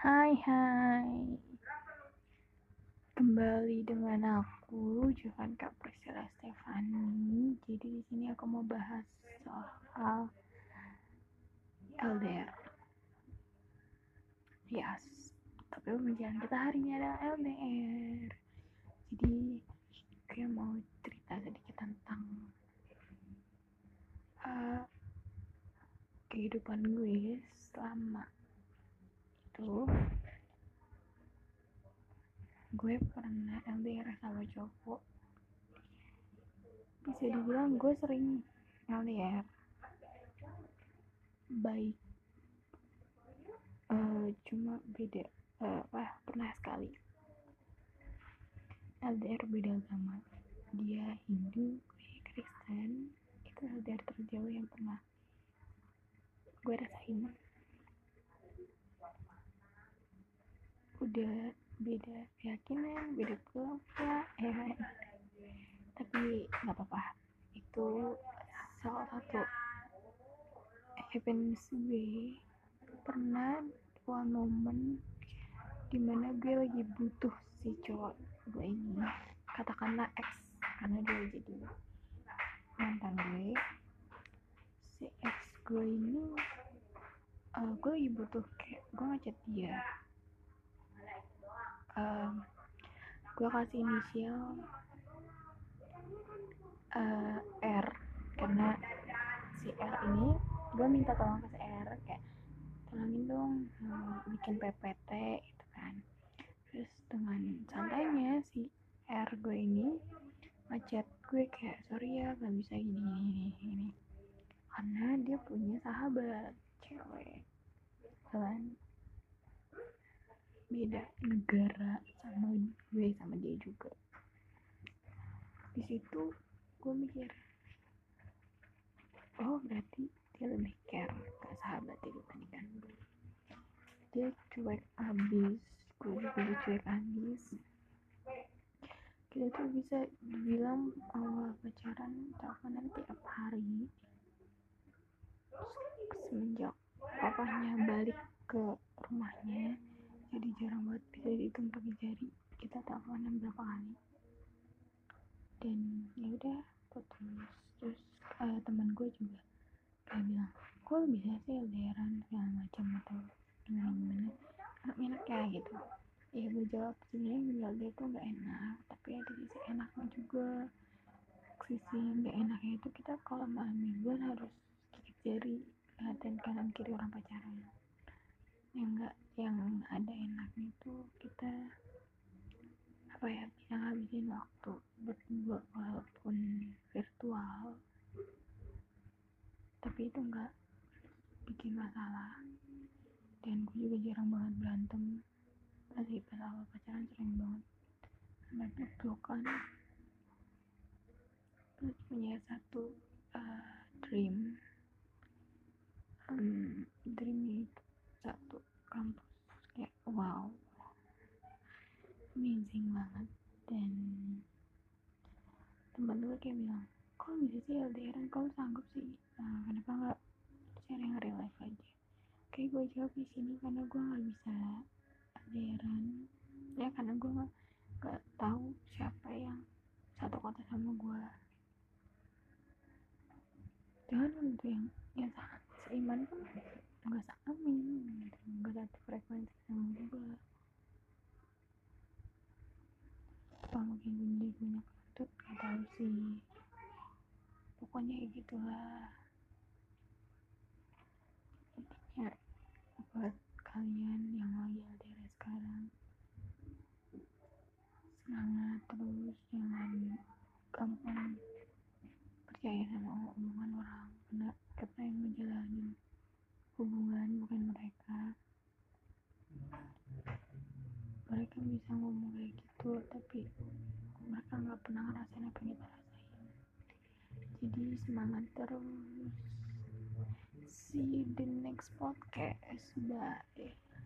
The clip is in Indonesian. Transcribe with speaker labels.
Speaker 1: Hai hai. Kembali dengan aku Kak Priscilla Stefani. Jadi di sini aku mau bahas soal LDR Yes. Tapi pembicaraan kita hari ini adalah LDR Jadi gue mau cerita sedikit tentang uh, Kehidupan gue selama itu gue pernah LDR sama cowok bisa dibilang gue sering LDR. Baik. Uh, cuma beda uh, wah pernah sekali. LDR beda agama. Dia Hindu gue Kristen. Itu LDR terjauh yang pernah gue rasain udah beda keyakinan beda ya kan tapi nggak apa-apa. Itu salah satu happiness gue. Pernah one moment di mana gue lagi butuh si cowok gue ini. Katakanlah X karena dia jadi mantan gue. Si X gue ini uh, gue lagi butuh kayak gue ngechat dia um, gue kasih inisial uh, R karena si R ini gue minta tolong ke si R kayak tolongin dong um, bikin PPT gitu kan. Terus dengan santainya si R gue ini ngechat gue kayak sorry ya gak bisa gini gini gini karena dia punya sahabat cewek. Kan beda negara sama gue sama dia juga. Di situ gue mikir oh berarti dia lebih care ke sahabat dibandingkan gue. Dia cuek abis gue juga cuek abis. Kita tuh bisa dibilang awal pacaran teleponan tiap hari. Semenjak papahnya balik ke rumahnya jadi jarang banget bisa dihitung pakai jari kita teleponan berapa kali. Dan ya udah putus. Terus uh, teman gue juga kayak bilang gue bisa sih LDRan segala macam atau gimana gimana? Enak enak ya gitu. Ya gue jawab sebenarnya LDR tuh nggak enak tapi ada sisi enaknya juga. Sisi nggak enaknya itu kita kalau malam mingguan harus gigit jari dan kanan kiri orang pacaran yang enggak yang ada enaknya itu kita apa ya bisa ngabisin waktu berdua walaupun virtual. Tapi itu enggak bikin masalah. Dan gue juga jarang banget berantem. Lagi pas awal pacaran sering banget. Sampai pelukan terus punya satu uh, dream um, dream itu satu kampus kayak wow amazing banget. Dan teman gue kayak bilang kok bisa sih kau sanggup sih? Nah, kenapa nggak cari yang real life aja? Kayak gue jawab di sini karena gue nggak bisa LDRan ya karena gue nggak tahu siapa yang satu kota sama gue. Jangan untuk yang yang sangat seiman pun nggak samin nggak satu frekuensi sama gue apa punya kentut gak tahu sih. Pokoknya kayak gitulah. Intinya buat kalian yang lagi LDR sekarang semangat terus jangan gampang percaya sama omongan orang. Karena kita yang ngejalanin hubungan bukan mereka. Mereka bisa ngomong kayak gitu tapi mereka nggak pernah ngerasain apa yang kita rasain. Jadi semangat terus. See you the next podcast. Bye